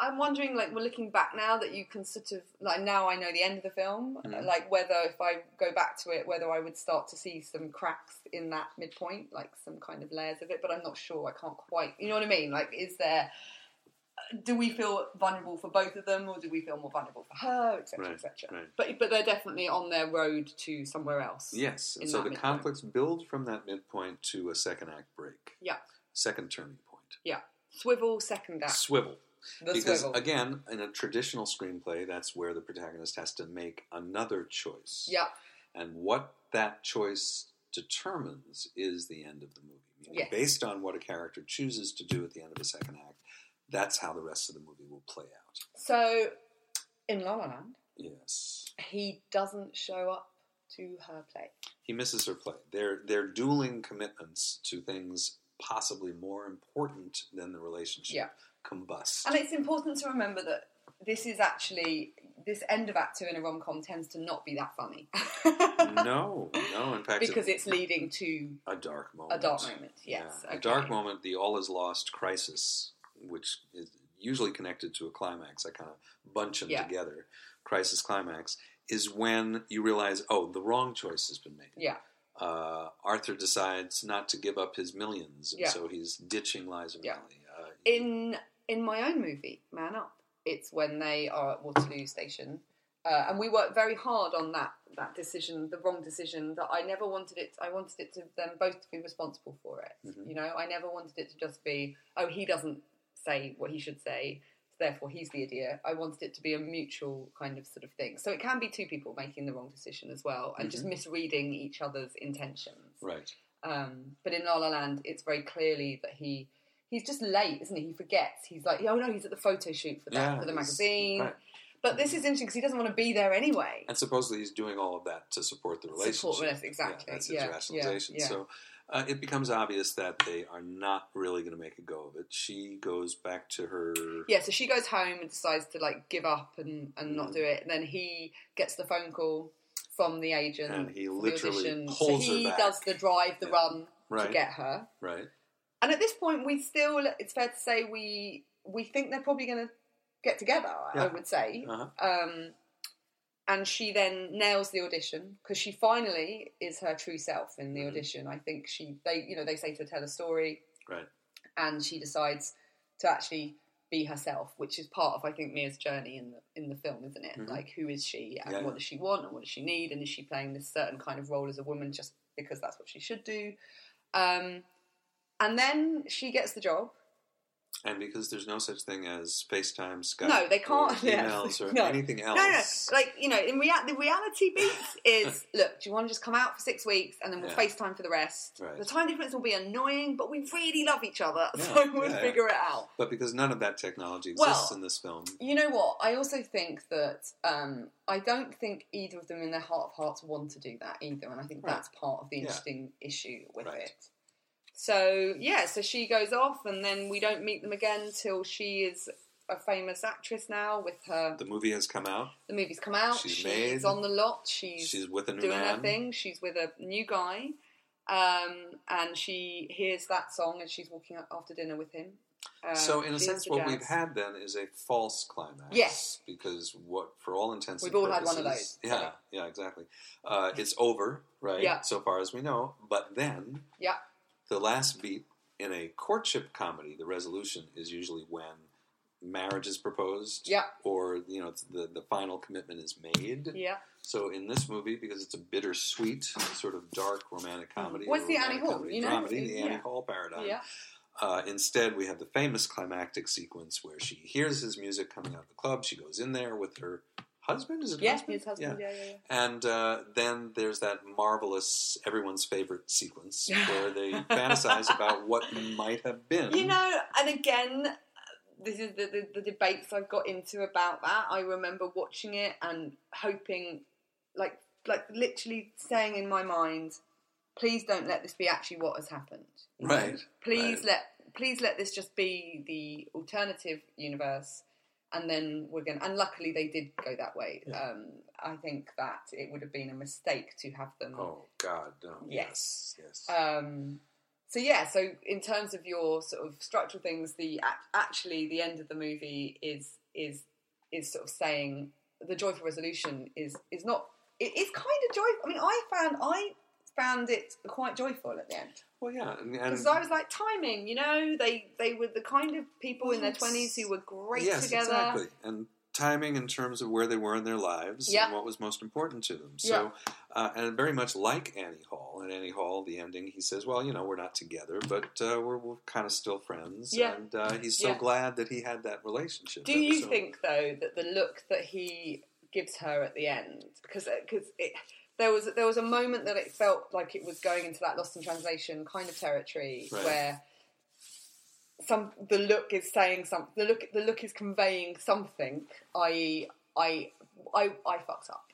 A: I'm wondering, like, we're looking back now that you can sort of like now I know the end of the film,
B: Mhm.
A: like whether if I go back to it, whether I would start to see some cracks in that midpoint, like some kind of layers of it. But I'm not sure. I can't quite. You know what I mean? Like, is there? Do we feel vulnerable for both of them, or do we feel more vulnerable for her, etc.,
B: Right,
A: etc.?
B: right.
A: But but they're definitely on their road to somewhere else.
B: Yes. And so the
A: midpoint.
B: conflicts build from that midpoint to a second act break,
A: Yeah,
B: second turning point.
A: yeah. Swivel second act.
B: Swivel.
A: The
B: because
A: swivel.
B: again, in a traditional screenplay, that's where the protagonist has to make another choice.
A: yeah,
B: And what that choice determines is the end of the movie.
A: Yes.
B: Based on what a character chooses to do at the end of the second act, that's how the rest of the movie will play out.
A: So in La La Land,
B: Yes.
A: he doesn't show up to her play.
B: He misses her play. They're they're dueling commitments to things possibly more important than the relationship
A: Yeah.
B: combust.
A: And it's important to remember that this is actually this end of Act Two in a rom com tends to not be that funny.
B: no, no. In fact,
A: because it's leading to
B: a dark moment.
A: a dark moment. Yes,
B: Yeah,
A: okay.
B: A dark moment, the all is lost crisis, which is usually connected to a climax. I kind of bunch them
A: Yeah.
B: together. Crisis climax is when you realize, oh, the wrong choice has been made.
A: Yeah,
B: Uh, Arthur decides not to give up his millions, and
A: Yeah.
B: so he's ditching Liza
A: Yeah.
B: Minnelli. Uh,
A: in in my own movie, Man Up, it's when they are at Waterloo Station, uh, and we worked very hard on that that decision, the wrong decision. That I never wanted it. I wanted it to them both to be responsible for it.
B: Mhm.
A: You know, I never wanted it to just be, oh, he doesn't say what he should say. Therefore, he's the idiot. I wanted it to be a mutual kind of sort of thing. So it can be two people making the wrong decision as well, and just
B: Mhm.
A: misreading each other's intentions.
B: right.
A: Um, but in La La Land, it's very clearly that he he's just late, isn't he? He forgets. He's like, oh no, he's at the photo shoot for that
B: Yeah,
A: for the magazine.
B: right.
A: But this is interesting because he doesn't want to be there anyway.
B: And supposedly he's doing all of that to support the relationship.
A: relation- exactly,
B: Yeah, that's his
A: yeah,
B: rationalization.
A: yeah.
B: So uh, it becomes obvious that they are not really going to make a go of it. She goes back to her.
A: Yeah, so she goes home and decides to like give up and, and not
B: Mm.
A: do it. And then he gets the phone call from the agent
B: And he
A: the
B: literally pulls
A: so
B: her
A: he
B: back.
A: does the drive, the
B: Yeah.
A: run
B: Right.
A: to get her.
B: Right.
A: And at this point, we still, it's fair to say, we we think they're probably going to get together, I would say.
B: Uh-huh.
A: Um, and she then nails the audition because she finally is her true self in the
B: Mhm.
A: audition. I think she, they, you know, they say to her, tell a story,
B: Right.
A: and she decides to actually be herself, which is part of I think Mia's journey in the in the film, isn't it?
B: Mhm.
A: Like who is she and
B: Yeah,
A: what does she want and what does she need and is she playing this certain kind of role as a woman just because that's what she should do? Um, and then she gets the job.
B: And because there's no such thing as FaceTime, Skype,
A: No, they can't-
B: or
A: yeah.
B: or
A: No.
B: anything else.
A: No, no, like you know, in rea- the reality beats is look. Do you want to just come out for six weeks and then we'll
B: Yeah.
A: FaceTime for the rest?
B: Right.
A: The time difference will be annoying, but we really love each other,
B: Yeah,
A: so we'll figure it out.
B: But because none of that technology exists
A: Well,
B: in this film,
A: You know what? I also think that um, I don't think either of them, in their heart of hearts, want to do that either, and I think
B: Right.
A: that's part of the interesting issue with
B: Right.
A: it. So yeah, so she goes off, and then we don't meet them again till she is a famous actress now with her.
B: the movie has come out.
A: The movie's come out.
B: She's
A: She's, on the lot. She's,
B: She's with a new
A: doing
B: man.
A: her thing. She's with a new guy, um, and she hears that song and she's walking up after dinner with him. Um,
B: So, in a sense, what we've had then is a false climax.
A: Yes.
B: Because what, for all intents
A: We've
B: and
A: all had
B: purposes,
A: one of those.
B: Yeah, yeah, exactly. Uh, it's over, right?
A: Yeah.
B: So far as we know. But then,
A: Yeah.
B: The last beat in a courtship comedy, the resolution is usually when marriage is proposed.
A: Yeah.
B: Or you know, the the final commitment is made.
A: Yeah.
B: So in this movie, because it's a bittersweet, sort of dark romantic comedy.
A: What's the Annie Hall,
B: comedy
A: you know?
B: dramedy, the
A: Yeah.
B: Annie Hall paradigm.
A: Yeah.
B: Uh, instead, we have the famous climactic sequence where she hears his music coming out of the club. She goes in there with her husband. Is it
A: Yeah.
B: husband?
A: His husband. Yeah. Yeah. yeah.
B: And uh, then there's that marvelous, everyone's favorite sequence where they fantasize about what might have been.
A: You know, and again, this is the, the, the debates I've got into about that. I remember watching it and hoping, like, like literally saying in my mind, "Please don't let this be actually what has happened."
B: Right,
A: Please
B: right.
A: let please let this just be the alternative universe, and then we're going. And luckily, they did go that way.
B: Yeah.
A: Um, I think that it would have been a mistake to have them.
B: Oh God, no.
A: Yes.
B: yes.
A: Um, so yeah, so in terms of your sort of structural things, the actually the end of the movie is is is sort of saying the joyful resolution is is not. It's kind of joyful. I mean, I found I found it quite joyful at the end
B: well, yeah,
A: because I was like timing. You know, they they were the kind of people in their twenties who were great
B: yes,
A: together.
B: exactly, and timing in terms of where they were in their lives
A: Yeah.
B: and what was most important to them. So, uh, and very much like Annie Hall. In Annie Hall, the ending, he says, "Well, you know, we're not together, but uh, we're, we're kind of still friends."
A: Yeah.
B: and uh, he's so
A: Yeah.
B: glad that he had that relationship.
A: Do
B: That
A: you
B: so-
A: think though that the look that he gives her at the end, because because it there was there was a moment that it felt like it was going into that lost in translation kind of territory
B: Right.
A: where some the look is saying something. The look the look is conveying something. I I I I fucked up.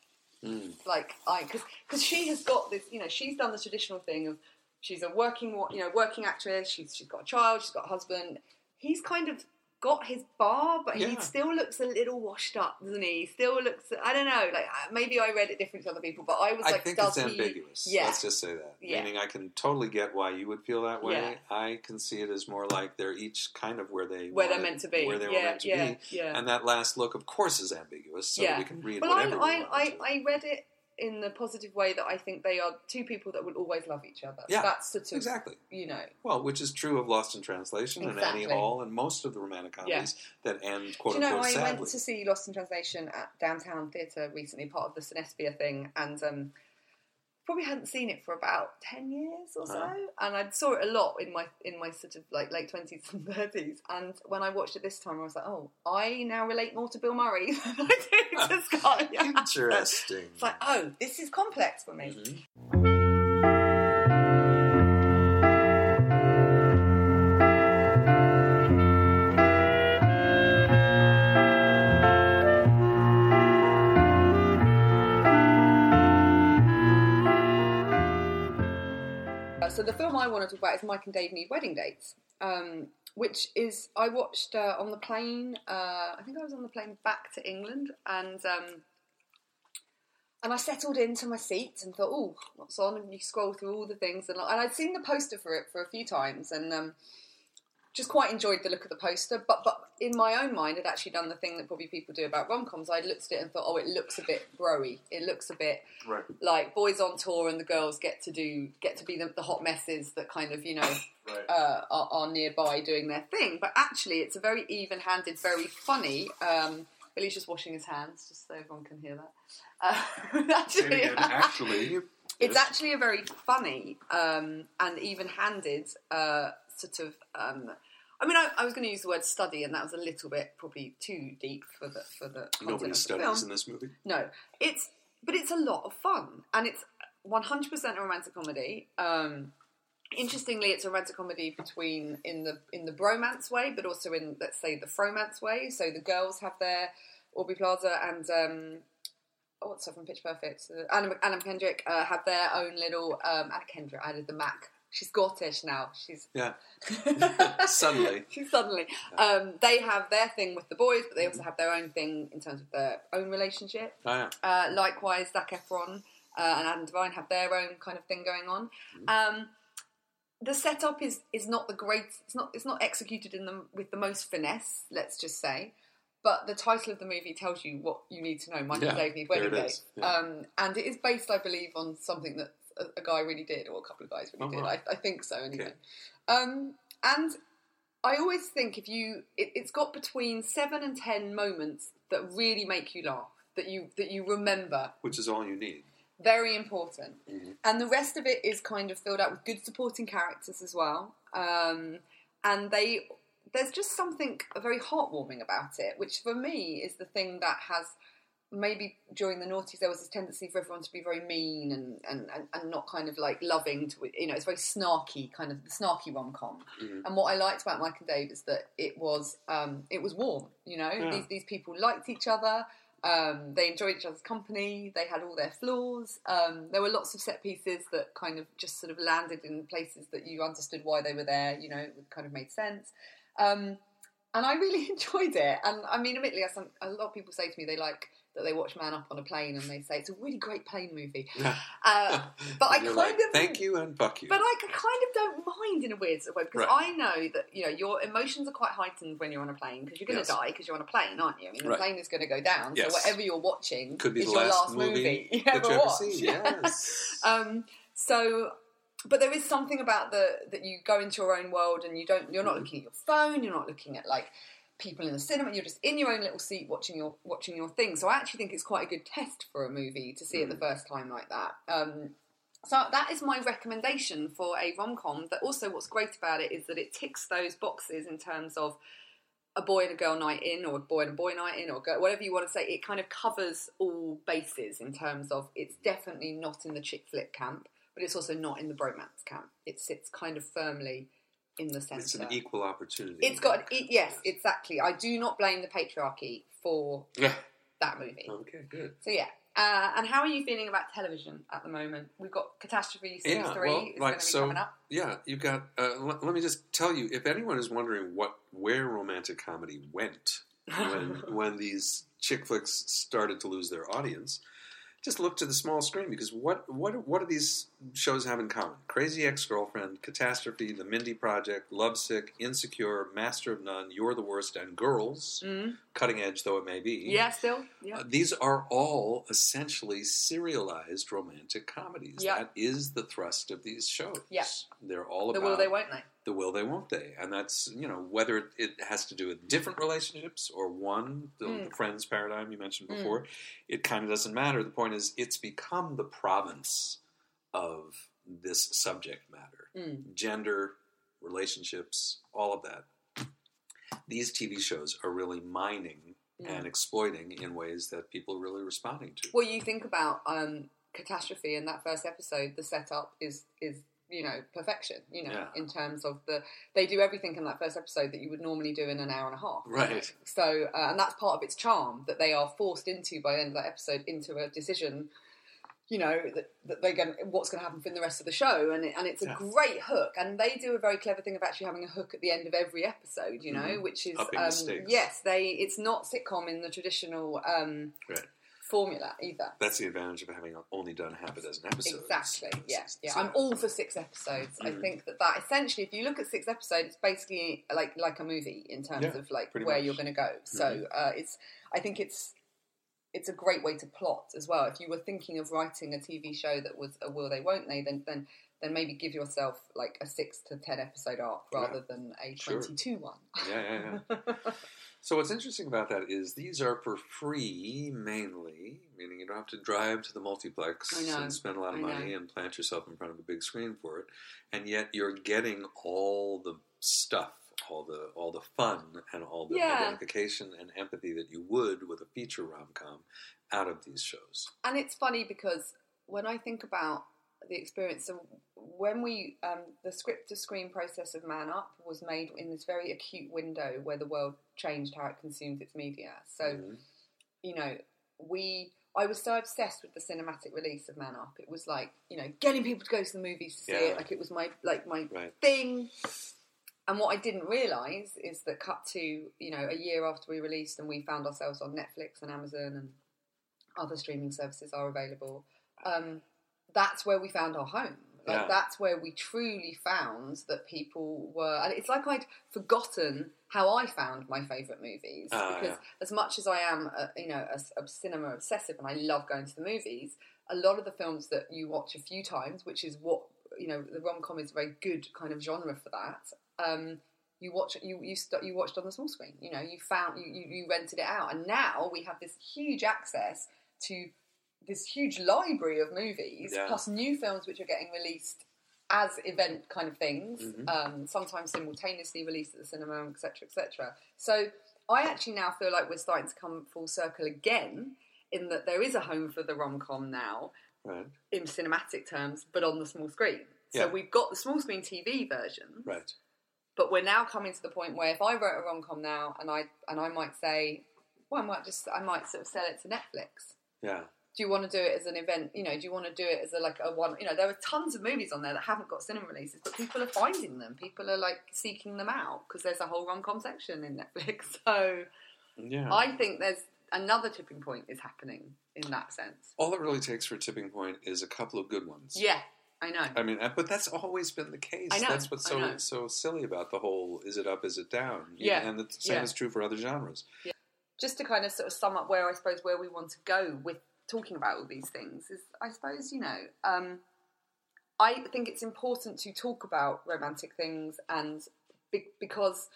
B: Mm.
A: Like I because because she has got this. You know, she's done the traditional thing of she's a working wo- you know working actress. She's she's got a child. She's got a husband. He's kind of got his bar, but he still looks a little washed up, doesn't he? Still looks. I don't know. Like maybe I read it different to other people, but I was
B: I
A: like,
B: think
A: does
B: it's
A: he?
B: ambiguous.
A: Yeah.
B: Let's just say that.
A: Yeah.
B: Meaning, I can totally get why you would feel that way.
A: Yeah.
B: I can see it as more like they're each kind of where they
A: Where they're meant to be.
B: where they
A: yeah,
B: were meant to
A: yeah,
B: be.
A: yeah.
B: And that last look, of course, is ambiguous, so
A: Yeah.
B: we can read
A: Well, I, I, I. I read it in the positive way that I think they are two people that will always love each other.
B: Yeah,
A: That's sort of,
B: Exactly.
A: you know,
B: Well, which is true of Lost in Translation and
A: Exactly.
B: Annie Hall and most of the romantic comedies that end quote
A: Do you know, I
B: sadly.
A: went to see Lost in Translation at Downtown Theatre recently, part of the Cinespia thing, and um, probably hadn't seen it for about ten years or so.
B: Uh-huh.
A: And I'd saw it a lot in my in my sort of like late twenties and thirties. And when I watched it this time, I was like, oh, I now relate more to Bill Murray than I do to Johansson.
B: Interesting.
A: It's like, oh, this is complex for me.
B: Mhm.
A: The film I want to talk about is Mike and Dave Need Wedding Dates, um, which is I watched uh, on the plane. Uh, I think I was on the plane back to England, and um, and I settled into my seat and thought, oh, what's on? And you scroll through all the things, and, and I'd seen the poster for it for a few times, and um, just quite enjoyed the look of the poster. But but in my own mind, had actually done the thing that probably people do about rom coms. I looked at it and thought, oh, it looks a bit broy. It looks a bit
B: Right.
A: like boys on tour and the girls get to do get to be the, the hot messes that kind of you know
B: Right.
A: uh, are, are nearby doing their thing. But actually, it's a very even-handed, very funny. Um, Billy's just washing his hands, just so everyone can hear that. Uh, actually,
B: actually,
A: it's actually a very funny um, and even-handed uh, sort of. Um, I mean, I, I was going to use the word study, and that was a little bit probably too deep for the for the
B: nobody studies
A: film.
B: in this movie.
A: No, it's but it's a lot of fun, and it's one hundred percent a romantic comedy. Um, interestingly, it's a romantic comedy between in the in the bromance way, but also in let's say the fromance way. So the girls have their Aubrey Plaza and um, oh, what's her from Pitch Perfect? Uh, Anna, Anna Kendrick uh, have their own little um, Anna Kendrick. I added the Mac. She's Scottish now. She's
B: Yeah. Suddenly.
A: She's suddenly. Um, they have their thing with the boys, but they also have their own thing in terms of their own relationship.
B: Oh, yeah.
A: Uh, likewise, Zac Efron uh, and Adam Devine have their own kind of thing going on. Um, the setup is is not the great. It's not it's not executed in the with the most finesse. Let's just say. But the title of the movie tells you what you need to know. Michael
B: Yeah,
A: Dave Need Wedding Day. Um, and it is based, I believe, on something that a, a guy really did, or a couple of guys really
B: Oh,
A: did.
B: right.
A: I, I think so, anyway.
B: Okay.
A: Um, and I always think if you, it, it's got between seven and ten moments that really make you laugh, that you that you remember.
B: Which is all you need.
A: Very important.
B: Mm-hmm.
A: And the rest of it is kind of filled out with good supporting characters as well. Um, and they, there's just something very heartwarming about it, which for me is the thing that has maybe during the noughties there was this tendency for everyone to be very mean and, and, and, and not kind of like loving to you know it's very snarky kind of the snarky rom-com
B: Mhm.
A: and what I liked about Mike and Dave is that it was um, it was warm you know
B: Yeah.
A: these, these people liked each other um, they enjoyed each other's company they had all their flaws um, there were lots of set pieces that kind of just sort of landed in places that you understood why they were there you know it kind of made sense um, and I really enjoyed it. And I mean, admittedly, I some, a lot of people say to me they like that they watch Man Up on a plane, and they say it's a really great plane movie. Uh, but I kind
B: like,
A: of
B: thank you and fuck you.
A: But I kind of don't mind in a weird sort of way because
B: Right.
A: I know that you know your emotions are quite heightened when you're on a plane because you're going to
B: Yes.
A: die because you're on a plane, aren't you? I mean, the
B: Right.
A: plane is going to go down,
B: Yes.
A: so whatever you're watching
B: Could be
A: is
B: the
A: your
B: last
A: last
B: movie
A: you ever watch.
B: Yes.
A: Um, so, but there is something about the that you go into your own world and you don't. You're not
B: Mhm.
A: looking at your phone. You're not looking at like people in the cinema. You're just in your own little seat watching your watching your thing. So I actually think it's quite a good test for a movie to see it the
B: Mm.
A: first time like that. Um, so that is my recommendation for a rom com. That also, what's great about it is that it ticks those boxes in terms of a boy and a girl night in, or a boy and a boy night in, or girl, whatever you want to say. It kind of covers all bases in terms of it's definitely not in the chick flick camp, but it's also not in the bromance camp. It sits kind of firmly in the centre.
B: it's an equal opportunity.
A: It's got it, yes, exactly. I do not blame the patriarchy for
B: Yeah.
A: that movie.
B: Okay, good.
A: So yeah. Uh, and how are you feeling about television at the moment? We've got Catastrophe season
B: Yeah,
A: three
B: well,
A: is
B: like,
A: going to be
B: so-
A: coming up.
B: Yeah, you've got. Uh, let, let me just tell you, if anyone is wondering what where romantic comedy went when when these chick flicks started to lose their audience, just look to the small screen because what what what do these shows have in common? Crazy Ex Girlfriend, Catastrophe, The Mindy Project, Lovesick, Insecure, Master of None, You're the Worst, and Girls.
A: Mm.
B: Cutting edge though it may be.
A: Yeah, still. Yeah.
B: Uh, these are all essentially serialized romantic comedies.
A: Yeah.
B: That is the thrust of these shows.
A: Yeah.
B: They're all about the
A: will they, won't they?
B: The will they, won't they, and that's you know whether it has to do with different relationships or one, the,
A: Mm.
B: the friends paradigm you mentioned
A: Mm.
B: before. It kind of doesn't matter. The point is, it's become the province of this subject matter:
A: Mm.
B: gender, relationships, all of that. These TV shows are really mining
A: Mm.
B: and exploiting in ways that people are really responding to.
A: Well, you think about um, Catastrophe in that first episode. The setup is is you know perfection. You know,
B: Yeah.
A: in terms of the they do everything in that first episode that you would normally do in an hour and a half.
B: Right.
A: So, uh, and that's part of its charm that they are forced into by the end of that episode into a decision you know that, that they're going what's going to happen in the rest of the show and it, and it's a
B: Yeah.
A: great hook and they do a very clever thing of actually having a hook at the end of every episode you know
B: Mhm.
A: which is um, yes they it's not sitcom in the traditional um,
B: Right.
A: Formula either
B: That's the advantage of having only done half a dozen episodes.
A: Exactly. Yeah, yeah.
B: So-
A: I'm all for six episodes. I
B: Mhm.
A: think that that essentially, if you look at six episodes, it's basically like like a movie in terms
B: Yeah,
A: of like where
B: much. Mm-hmm.
A: you're going to go. So uh, it's. I think it's. It's a great way to plot as well. If you were thinking of writing a TV show that was a will they won't they, then then then maybe give yourself like a six to ten episode arc rather than a
B: Sure.
A: twenty two one.
B: Yeah, yeah, yeah. So what's interesting about that is these are for free mainly, meaning you don't have to drive to the multiplex
A: know,
B: and spend a lot of
A: I know.
B: money and plant yourself in front of a big screen for it, and yet you're getting all the stuff, all the all the fun and all the
A: Yeah.
B: identification and empathy that you would with a feature rom com out of these shows.
A: and it's funny because when I think about the experience, so when we um, the script to screen process of Man Up was made in this very acute window where the world changed how it consumed its media. So
B: Mhm.
A: you know, we I was so obsessed with the cinematic release of Man Up. It was like you know getting people to go to the movies to see
B: Yeah.
A: it. Like it was my like my
B: Right.
A: thing. And what I didn't realise is that cut to you know a year after we released and we found ourselves on Netflix and Amazon and other streaming services are available. Um, that's where we found our home. Like
B: Yeah.
A: that's where we truly found that people were. And it's like I'd forgotten how I found my favourite movies
B: Ah,
A: because
B: yeah.
A: as much as I am, a, you know, a, a cinema obsessive and I love going to the movies, a lot of the films that you watch a few times, which is what you know, the rom com is a very good kind of genre for that. Um, you watch you you st- you watched on the small screen. You know, you found you, you you rented it out, and now we have this huge access to this huge library of movies,
B: Yeah.
A: plus new films which are getting released as event kind of things,
B: Mhm.
A: um, sometimes simultaneously released at the cinema, etc., etc. So I actually now feel like we're starting to come full circle again, in that there is a home for the rom com now
B: Right.
A: in cinematic terms, but on the small screen. So
B: Yeah.
A: we've got the small screen TV version,
B: Right.
A: but we're now coming to the point where if I wrote a rom com now, and I and I might say, well, I might just I might sort of sell it to Netflix.
B: Yeah.
A: Do you want to do it as an event? You know, do you want to do it as a like a one? You know, there are tons of movies on there that haven't got cinema releases, but people are finding them. People are like seeking them out because there's a whole rom com section in Netflix. So
B: Yeah.
A: I think there's another tipping point is happening in that sense.
B: All it really takes for a tipping point is a couple of good ones.
A: Yeah, I know.
B: I mean, but that's always been the case.
A: I know,
B: That's what's so so silly about the whole "is it up, is it down?"
A: Yeah,
B: and the same
A: yeah.
B: is true for other genres.
A: just to kind of sort of sum up where I suppose where we want to go with talking about all these things is I suppose you know um, I think it's important to talk about romantic things and be- because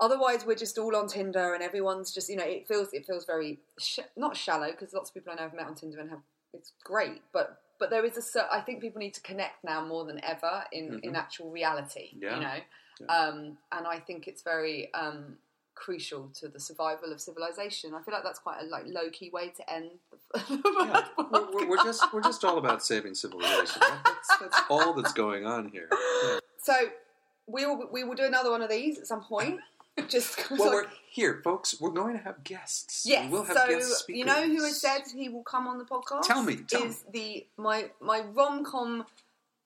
A: otherwise we're just all on Tinder and everyone's just you know it feels it feels very sh- not shallow because lots of people I know have met on Tinder and have it's great but but there is a I think people need to connect now more than ever in in actual reality
B: Yeah.
A: you know
B: Yeah.
A: um, and I think it's very um, crucial to the survival of civilization. I feel like that's quite a like low key way to end. The,
B: Yeah. we're, we're, we're just we're just all about saving civilization. That's, that's all that's going on here. Yeah.
A: So we will we will do another one of these at some point. Just
B: Well,
A: I-
B: we're here, folks. We're going to have guests.
A: yes.
B: we'll have
A: so
B: guest speakers.
A: you know who has said he will come on the podcast?
B: Tell me, tell
A: is the my my rom com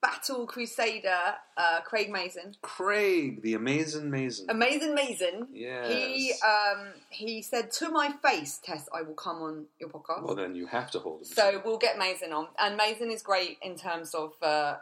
A: battle crusader uh, Craig Mazin.
B: Craig, the amazing Mazin.
A: Amazing Mazin.
B: Yes.
A: He um he said to my face, Tess, I will come on your podcast.
B: well, then you have to hold him.
A: So we'll get Mazin on, and Mazin is great in terms of uh,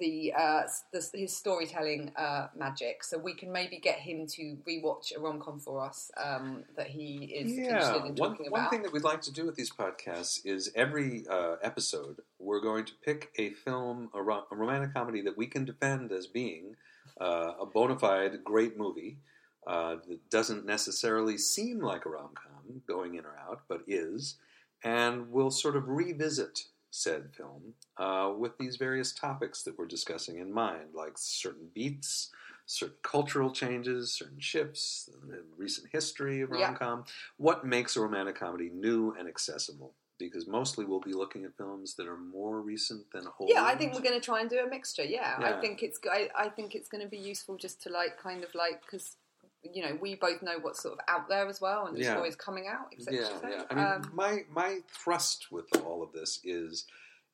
A: the, uh, the his storytelling uh, magic. So we can maybe get him to rewatch a rom com for us um, that he is
B: Yeah,
A: interested in talking
B: one
A: about.
B: One thing that we'd like to do with these podcasts is every uh, episode we're going to pick a film, a, ro- a romantic comedy that we can defend as being uh, a bona fide great movie uh, that doesn't necessarily seem like a rom com going in or out, but is, and we'll sort of revisit said film uh, with these various topics that we're discussing in mind, like certain beats, certain cultural changes, certain shifts, the recent history of rom com. What makes a romantic comedy new and accessible? Because mostly we'll be looking at films that are more recent than old.
A: yeah, I think we're going to try and do a mixture. Yeah, I think it's I, I think it's going to be useful just to like kind of like because you know we both know what's sort of out there as well and
B: Yeah.
A: stories coming out, etc.
B: Yeah, yeah. I mean,
A: um,
B: my my thrust with all of this is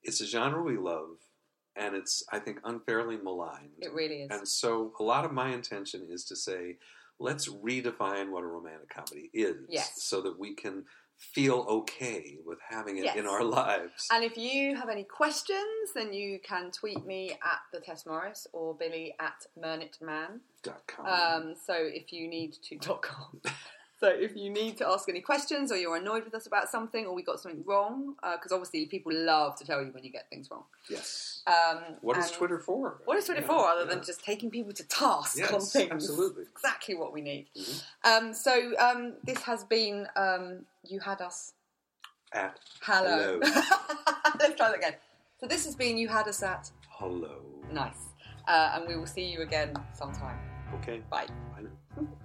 B: it's a genre we love, and it's I think unfairly maligned.
A: It really is.
B: And so, a lot of my intention is to say, let's redefine what a romantic comedy is,
A: Yes.
B: so that we can feel okay with having it in our lives.
A: And if you have any questions, then you can tweet me at the Tess Morris or Billy at Mernitman.
B: Dot com.
A: Um, so if you need to dot com. So if you need to ask any questions, or you're annoyed with us about something, or we got something wrong, because obviously people love to tell you when you get things wrong.
B: yes.
A: Um,
B: What is Twitter for?
A: What is Twitter
B: Yeah,
A: for, other
B: yeah.
A: than just taking people to task
B: Yes,
A: on things?
B: absolutely.
A: exactly what we need.
B: Mhm.
A: Um, so um, this has been um, you had us.
B: At
A: Hello. Let's try that again. So this has been you had us at
B: hello.
A: nice, uh, and we will see you again sometime.
B: Okay.
A: Bye.
B: I know. Mm-hmm.